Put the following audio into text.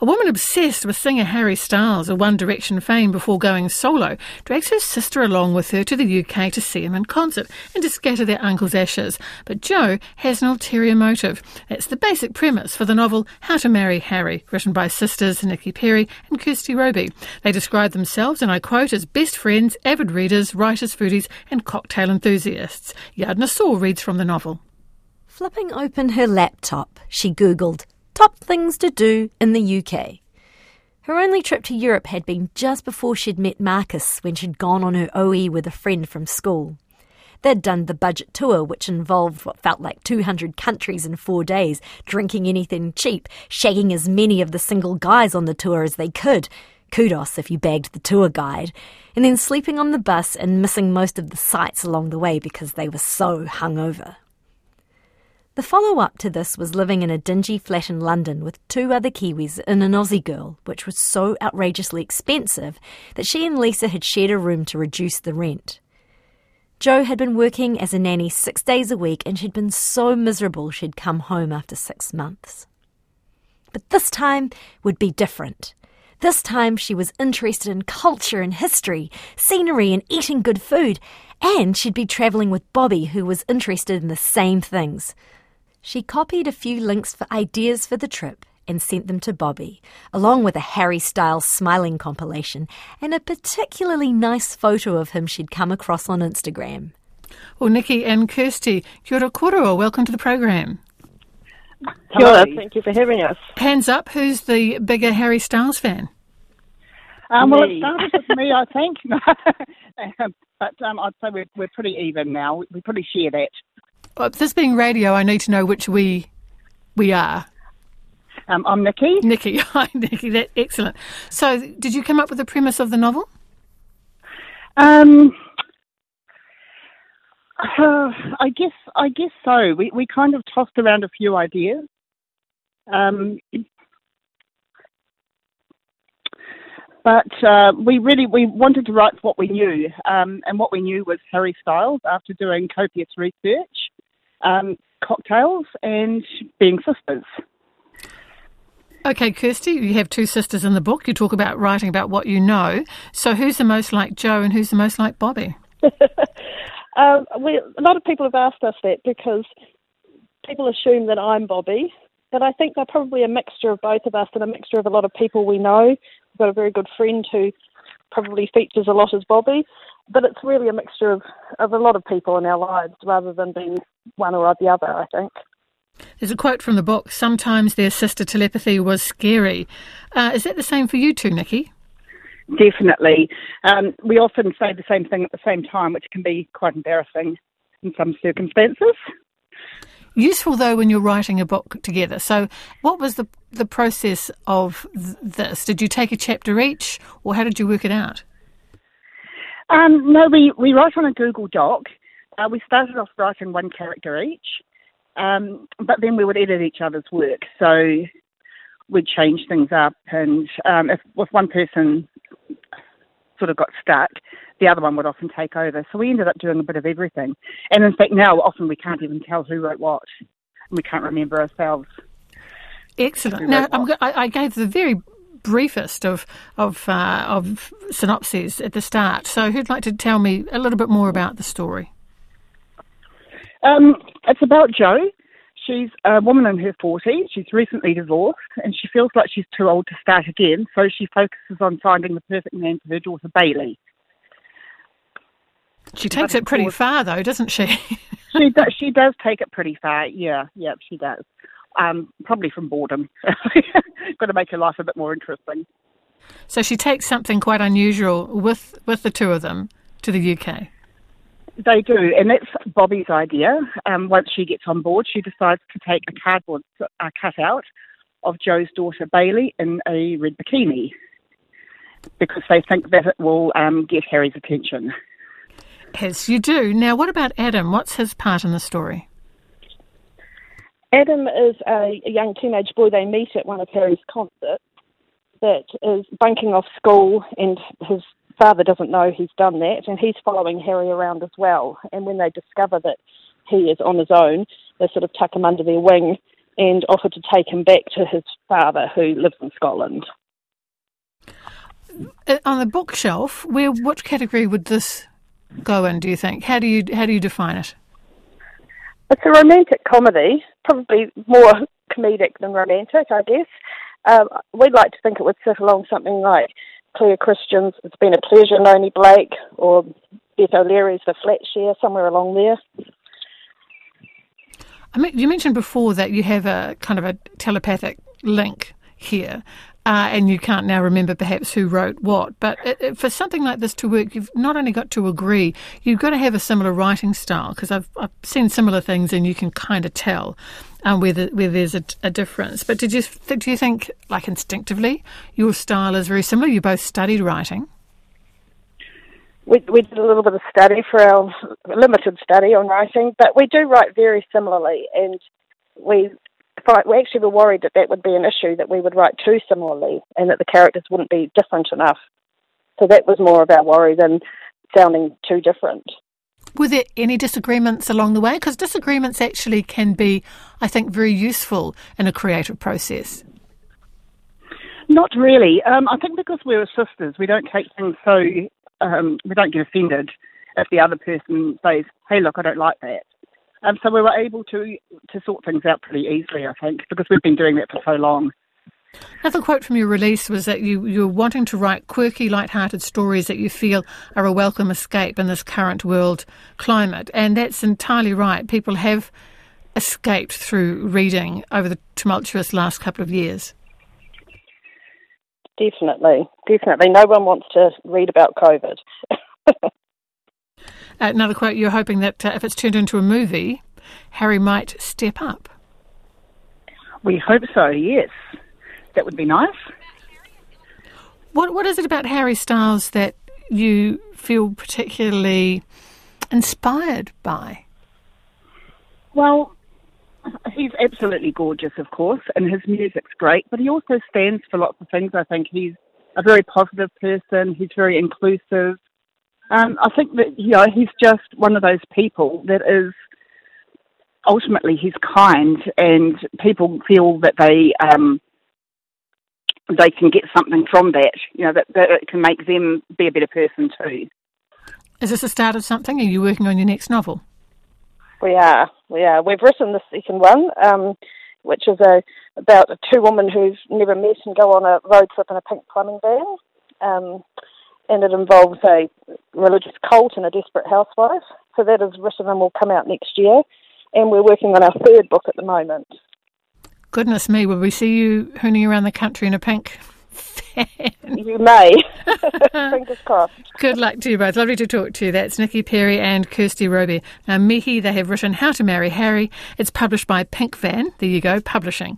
A woman obsessed with singer Harry Styles of One Direction fame before going solo drags her sister along with her to the UK to see him in concert and to scatter their uncle's ashes. But Jo has an ulterior motive. That's the basic premise for the novel How to Marry Harry, written by sisters Nikki Perry and Kirsty Roby. They describe themselves, and I quote, as best friends, avid readers, writers, foodies, and cocktail enthusiasts. Yadna Saw reads from the novel. Flipping open her laptop, she Googled top things to do in the UK. Her only trip to Europe had been just before she'd met Marcus when she'd gone on her OE with a friend from school. They'd done the budget tour, which involved what felt like 200 countries in four days, drinking anything cheap, shagging as many of the single guys on the tour as they could. Kudos if you bagged the tour guide. And then sleeping on the bus and missing most of the sights along the way because they were so hungover. The follow up to this was living in a dingy flat in London with two other Kiwis and an Aussie girl, which was so outrageously expensive that she and Lisa had shared a room to reduce the rent. Jo had been working as a nanny six days a week and she'd been so miserable she'd come home after six months. But this time would be different. This time she was interested in culture and history, scenery and eating good food, and she'd be travelling with Bobby, who was interested in the same things. She copied a few links for ideas for the trip and sent them to Bobby, along with a Harry Styles smiling compilation and a particularly nice photo of him she'd come across on Instagram. Well, Nikki and Kirsty, kia ora korua, welcome to the program. Kia ora, thank you for having us. Hands up, who's the bigger Harry Styles fan? Um, well, it started with me, I think. um, but um, I'd say we're, we're pretty even now. We pretty share that. This being radio, I need to know which we we are. Um, I'm Nikki. Nikki, hi Nikki. That excellent. So, did you come up with the premise of the novel? Um, uh, I guess I guess so. We we kind of tossed around a few ideas. Um, but uh, we really we wanted to write what we knew, um, and what we knew was Harry Styles. After doing copious research, um, cocktails, and being sisters. Okay, Kirsty, you have two sisters in the book. You talk about writing about what you know. So, who's the most like Jo and who's the most like Bobby? um, we, a lot of people have asked us that because people assume that I'm Bobby, but I think they're probably a mixture of both of us and a mixture of a lot of people we know. We've got a very good friend who probably features a lot as Bobby, but it's really a mixture of, of a lot of people in our lives rather than being one or the other, I think. There's a quote from the book Sometimes their sister telepathy was scary. Uh, is that the same for you too, Nikki? Definitely. Um, we often say the same thing at the same time, which can be quite embarrassing in some circumstances. Useful though when you're writing a book together. So, what was the the process of th- this? Did you take a chapter each, or how did you work it out? Um, no, we we write on a Google Doc, uh, we started off writing one character each, um, but then we would edit each other's work. So we'd change things up, and um, if, if one person sort of got stuck, the other one would often take over. So we ended up doing a bit of everything. And in fact, now often we can't even tell who wrote what. And we can't remember ourselves. Excellent. Now, I gave the very briefest of of uh, of synopses at the start. So, who'd like to tell me a little bit more about the story? Um, it's about Jo. She's a woman in her 40s. She's recently divorced and she feels like she's too old to start again, so she focuses on finding the perfect man for her daughter, Bailey. She takes but it pretty course, far, though, doesn't she? she, does, she does take it pretty far, yeah, yeah, she does. Um, probably from boredom. Got to make her life a bit more interesting. So she takes something quite unusual with, with the two of them to the UK. They do, and that's Bobby's idea. Um, once she gets on board, she decides to take a cardboard uh, cutout of Jo's daughter Bailey in a red bikini because they think that it will um, get Harry's attention. Yes, you do. Now, what about Adam? What's his part in the story? Adam is a, a young teenage boy they meet at one of Harry's concerts that is bunking off school and his father doesn't know he's done that, and he's following Harry around as well. And when they discover that he is on his own, they sort of tuck him under their wing and offered to take him back to his father who lives in Scotland. Uh, on the bookshelf, where which category would this go in? Do you think? How do you how do you define it? It's a romantic comedy, probably more comedic than romantic, I guess. Um, we'd like to think it would sit along something like Claire Christian's It's Been a Pleasure, Noni Blake, or Beth O'Leary's The Flat Share, somewhere along there. I mean, you mentioned before that you have a kind of a telepathic link here. Uh, and you can't now remember perhaps who wrote what. But it, it, for something like this to work, you've not only got to agree, you've got to have a similar writing style because I've, I've seen similar things and you can kind of tell um, where, the, where there's a, a, difference. But did you do you think, like instinctively, your style is very similar? You both studied writing. We, we did a little bit of study for our limited study on writing, but we do write very similarly, and we we actually were worried that that would be an issue, that we would write too similarly and that the characters wouldn't be different enough. So that was more of our worry than sounding too different. Were there any disagreements along the way? Because disagreements actually can be, I think, very useful in a creative process. Not really. Um, I think because we're sisters, we don't take things so, um, we don't get offended if the other person says, hey, look, I don't like that. Um, so we were able to to sort things out pretty easily, I think, because we've been doing that for so long. Another quote from your release was that you, you're wanting to write quirky, light-hearted stories that you feel are a welcome escape in this current world climate. And that's entirely right. People have escaped through reading over the tumultuous last couple of years. Definitely, definitely. No one wants to read about COVID. Uh, another quote, you're hoping that uh, if it's turned into a movie, Harry might step up. We hope so, yes. That would be nice. What What is it about Harry Styles that you feel particularly inspired by? Well, he's absolutely gorgeous, of course, and his music's great, but he also stands for lots of things. I think he's a very positive person, he's very inclusive, um, I think that you know he's just one of those people that is ultimately he's kind, and people feel that they um, they can get something from that. You know that, that it can make them be a better person too. Is this the start of something? Are you working on your next novel? We are. We are. We've written the second one, um, which is a about two women who've never met and go on a road trip in a pink plumbing van. Um, and it involves a religious cult and a desperate housewife. So that is written and will come out next year. And we're working on our third book at the moment. Goodness me, will we see you hooning around the country in a pink fan? You may. Fingers crossed. Good luck to you both. Lovely to talk to you. That's Nikki Perry and Kirsty Roby. Now, Mihi, they have written How to Marry Harry. It's published by Pink Van. There you go, publishing.